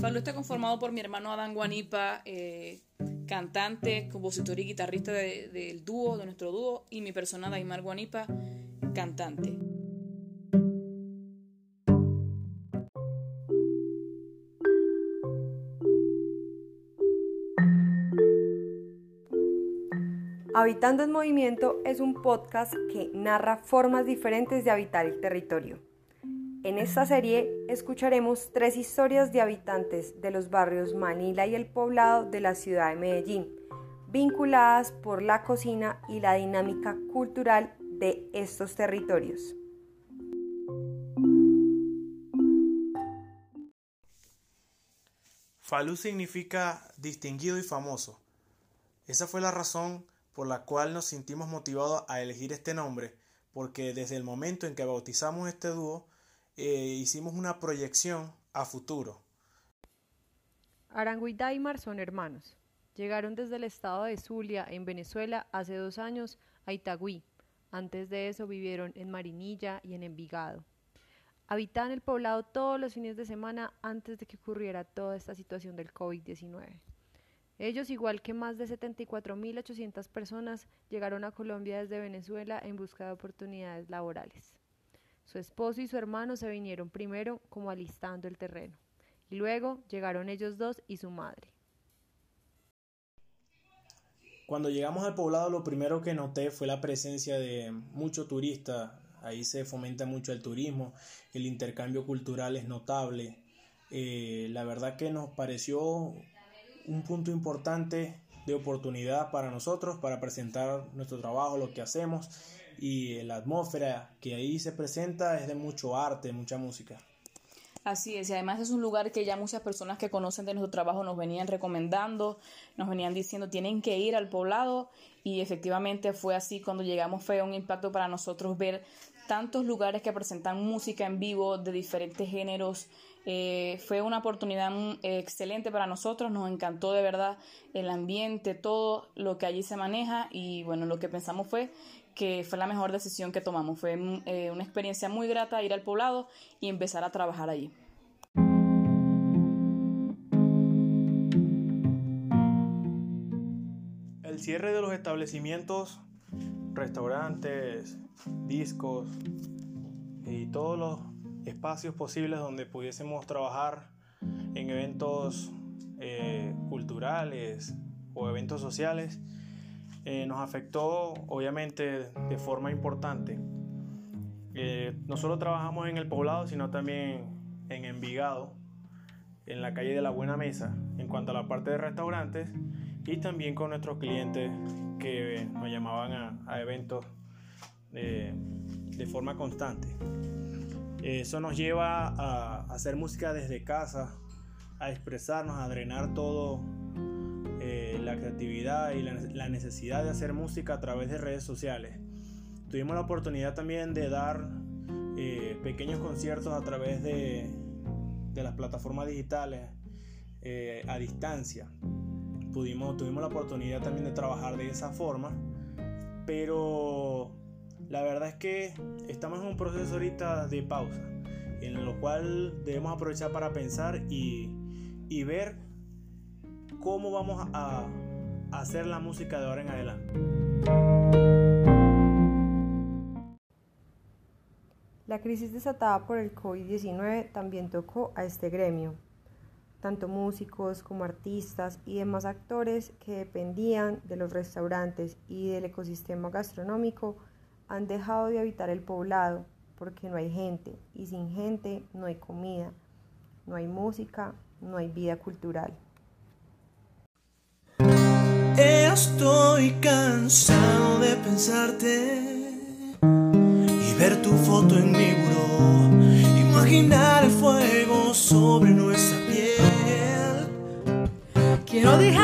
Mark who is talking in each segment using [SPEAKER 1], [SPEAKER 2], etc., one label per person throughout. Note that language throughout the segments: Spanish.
[SPEAKER 1] Falú está conformado por mi hermano Adán Guanipa, eh, cantante, compositor y guitarrista del dúo, de nuestro dúo, y mi persona Daimar Guanipa, cantante.
[SPEAKER 2] Habitando en Movimiento es un podcast que narra formas diferentes de habitar el territorio. En esta serie escucharemos tres historias de habitantes de los barrios Manila y el poblado de la ciudad de Medellín, vinculadas por la cocina y la dinámica cultural de estos territorios.
[SPEAKER 3] Falú significa distinguido y famoso. Esa fue la razón por la cual nos sentimos motivados a elegir este nombre, porque desde el momento en que bautizamos este dúo, eh, hicimos una proyección a futuro.
[SPEAKER 2] Arango y Daimar son hermanos. Llegaron desde el estado de Zulia, en Venezuela, hace dos años a Itagüí. Antes de eso vivieron en Marinilla y en Envigado. Habitaban el poblado todos los fines de semana antes de que ocurriera toda esta situación del COVID-19. Ellos, igual que más de 74.800 personas, llegaron a Colombia desde Venezuela en busca de oportunidades laborales. Su esposo y su hermano se vinieron primero como alistando el terreno, y luego llegaron ellos dos y su madre.
[SPEAKER 3] Cuando llegamos al poblado lo primero que noté fue la presencia de muchos turistas, ahí se fomenta mucho el turismo, el intercambio cultural es notable, eh, la verdad que nos pareció un punto importante de oportunidad para nosotros, para presentar nuestro trabajo, lo que hacemos y la atmósfera que ahí se presenta es de mucho arte, mucha música.
[SPEAKER 1] Así es, y además es un lugar que ya muchas personas que conocen de nuestro trabajo nos venían recomendando, nos venían diciendo tienen que ir al poblado y efectivamente fue así cuando llegamos, fue un impacto para nosotros ver tantos lugares que presentan música en vivo de diferentes géneros, eh, fue una oportunidad excelente para nosotros, nos encantó de verdad el ambiente, todo lo que allí se maneja y bueno, lo que pensamos fue que fue la mejor decisión que tomamos. Fue eh, una experiencia muy grata ir al poblado y empezar a trabajar allí.
[SPEAKER 3] El cierre de los establecimientos, restaurantes, discos y todos los espacios posibles donde pudiésemos trabajar en eventos eh, culturales o eventos sociales, eh, nos afectó obviamente de forma importante. Eh, no solo trabajamos en el poblado, sino también en Envigado, en la calle de la Buena Mesa, en cuanto a la parte de restaurantes, y también con nuestros clientes que nos llamaban a, eventos de forma constante. Eso nos lleva a hacer música desde casa, a expresarnos, a drenar todo eh, la creatividad y la, necesidad de hacer música a través de redes sociales. Tuvimos la oportunidad también de dar eh, pequeños conciertos a través de, las plataformas digitales eh, a distancia. Pudimos, tuvimos la oportunidad también de trabajar de esa forma, pero la verdad es que estamos en un proceso ahorita de pausa, en lo cual debemos aprovechar para pensar y, ver cómo vamos a, hacer la música de ahora en adelante.
[SPEAKER 2] La crisis desatada por el COVID-19 también tocó a este gremio. Tanto músicos como artistas y demás actores que dependían de los restaurantes y del ecosistema gastronómico han dejado de habitar el poblado porque no hay gente y sin gente no hay comida, no hay música, no hay vida cultural.
[SPEAKER 4] Estoy cansado de pensarte y ver tu foto en mi buró, imaginar el fuego sobre nuestra piel. Quiero dejar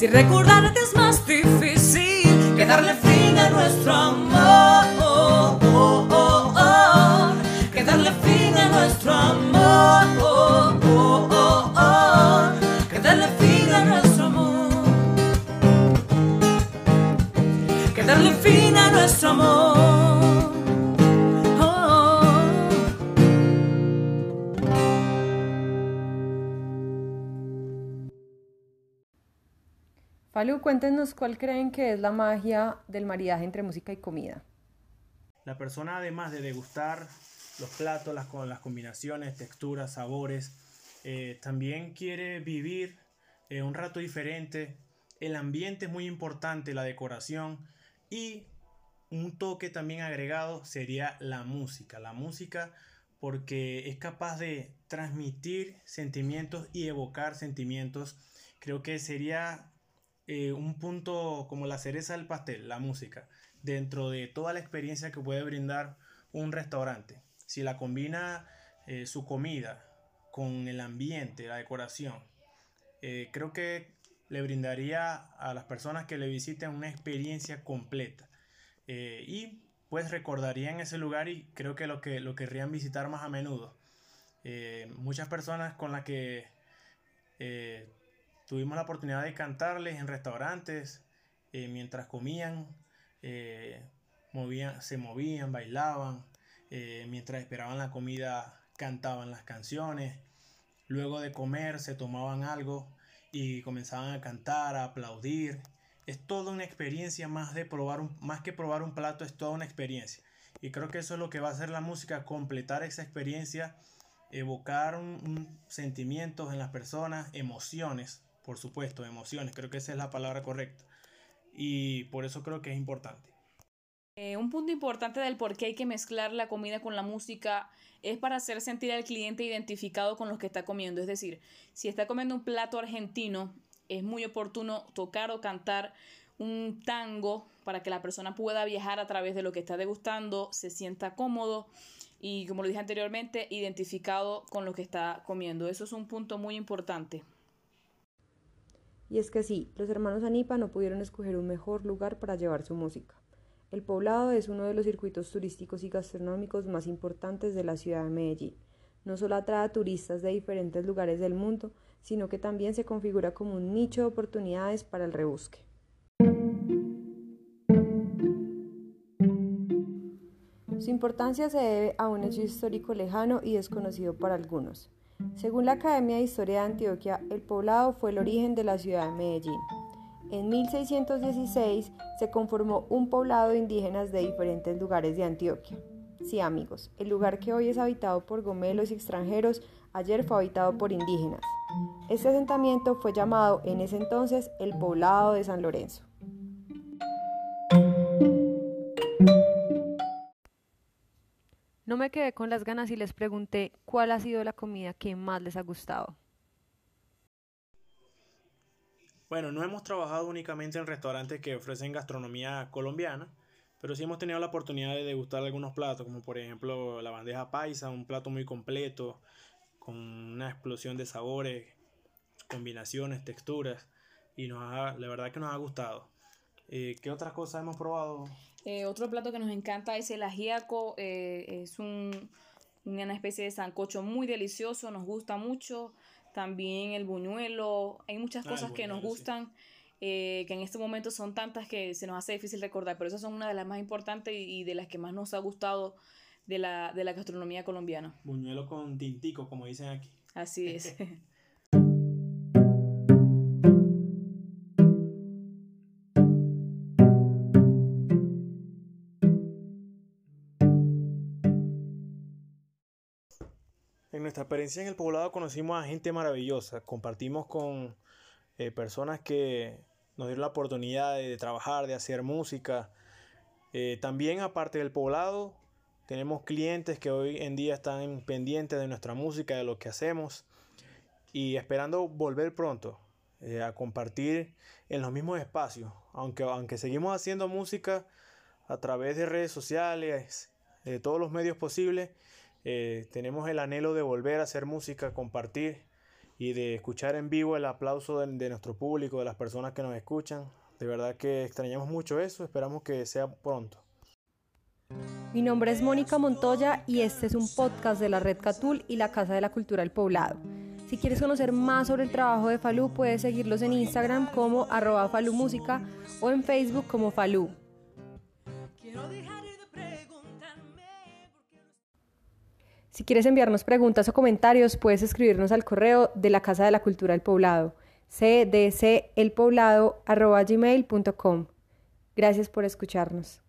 [SPEAKER 4] Si recordarte es más difícil que darle fin a nuestro amor.
[SPEAKER 2] Falú, cuéntenos cuál creen que es la magia del maridaje entre música y comida.
[SPEAKER 3] La persona además de degustar los platos, las, las combinaciones, texturas, sabores, eh, también quiere vivir eh, un rato diferente. El ambiente es muy importante, la decoración y un toque también agregado sería la música. La música porque es capaz de transmitir sentimientos y evocar sentimientos. Creo que sería eh, un punto como la cereza del pastel, la música, dentro de toda la experiencia que puede brindar un restaurante. Si la combina eh, su comida con el ambiente, la decoración, eh, creo que le brindaría a las personas que le visiten una experiencia completa. y pues recordarían ese lugar y creo que lo, que lo querrían visitar más a menudo. Muchas personas con las que tuvimos la oportunidad de cantarles en restaurantes, eh, mientras comían, movían, se movían, bailaban, mientras esperaban la comida cantaban las canciones, luego de comer se tomaban algo y comenzaban a cantar, a aplaudir. Es toda una experiencia más de probar más que probar un plato, es toda una experiencia. Y creo que eso es lo que va a hacer la música, completar esa experiencia, evocar sentimientos en las personas, emociones, por supuesto, emociones, creo que esa es la palabra correcta. Y por eso creo que es importante.
[SPEAKER 1] Eh, un punto importante del por qué hay que mezclar la comida con la música es para hacer sentir al cliente identificado con lo que está comiendo. Es decir, si está comiendo un plato argentino, es muy oportuno tocar o cantar un tango para que la persona pueda viajar a través de lo que está degustando, se sienta cómodo y, como lo dije anteriormente, identificado con lo que está comiendo. Eso es un punto muy importante.
[SPEAKER 2] Y es que sí, los hermanos Anipa no pudieron escoger un mejor lugar para llevar su música. El poblado es uno de los circuitos turísticos y gastronómicos más importantes de la ciudad de Medellín. No solo atrae a turistas de diferentes lugares del mundo, sino que también se configura como un nicho de oportunidades para el rebusque. Su importancia se debe a un hecho histórico lejano y desconocido para algunos. Según la Academia de Historia de Antioquia, el poblado fue el origen de la ciudad de Medellín. En 1616 se conformó un poblado de indígenas de diferentes lugares de Antioquia. Sí, amigos, el lugar que hoy es habitado por gomelos y extranjeros, ayer fue habitado por indígenas. Este asentamiento fue llamado en ese entonces el poblado de San Lorenzo. No me quedé con las ganas y les pregunté cuál ha sido la comida que más les ha gustado.
[SPEAKER 3] Bueno, no hemos trabajado únicamente en restaurantes que ofrecen gastronomía colombiana, pero sí hemos tenido la oportunidad de degustar algunos platos, como por ejemplo la bandeja paisa, un plato muy completo, con una explosión de sabores, combinaciones, texturas, y nos ha, la verdad que nos ha gustado. Eh, ¿Qué otras cosas hemos probado?
[SPEAKER 1] Eh, otro plato que nos encanta es el ajíaco, eh, es un, una especie de sancocho muy delicioso, nos gusta mucho. También el buñuelo, hay muchas ah, cosas que nos gustan. que en este momento son tantas que se nos hace difícil recordar, pero esas son una de las más importantes y, de las que más nos ha gustado de la, de la gastronomía colombiana.
[SPEAKER 3] Buñuelo con tintico, como dicen aquí.
[SPEAKER 1] Así es.
[SPEAKER 3] Nuestra experiencia en el poblado conocimos a gente maravillosa, compartimos con eh, personas que nos dieron la oportunidad de, trabajar, de hacer música. Eh, también aparte del poblado, tenemos clientes que hoy en día están pendientes de nuestra música, de lo que hacemos y esperando volver pronto eh, a compartir en los mismos espacios. Aunque, aunque seguimos haciendo música a través de redes sociales, de todos los medios posibles, eh, tenemos el anhelo de volver a hacer música, compartir y de escuchar en vivo el aplauso de, nuestro público, de las personas que nos escuchan. De verdad que extrañamos mucho eso, esperamos que sea pronto.
[SPEAKER 2] Mi nombre es Mónica Montoya y este es un podcast de la Red Catul y la Casa de la Cultura del Poblado. Si quieres conocer más sobre el trabajo de Falú, puedes seguirlos en Instagram como arroba falumúsica o en Facebook como Falú. Si quieres enviarnos preguntas o comentarios, puedes escribirnos al correo de la Casa de la Cultura del Poblado, cdcelpoblado.com. Gracias por escucharnos.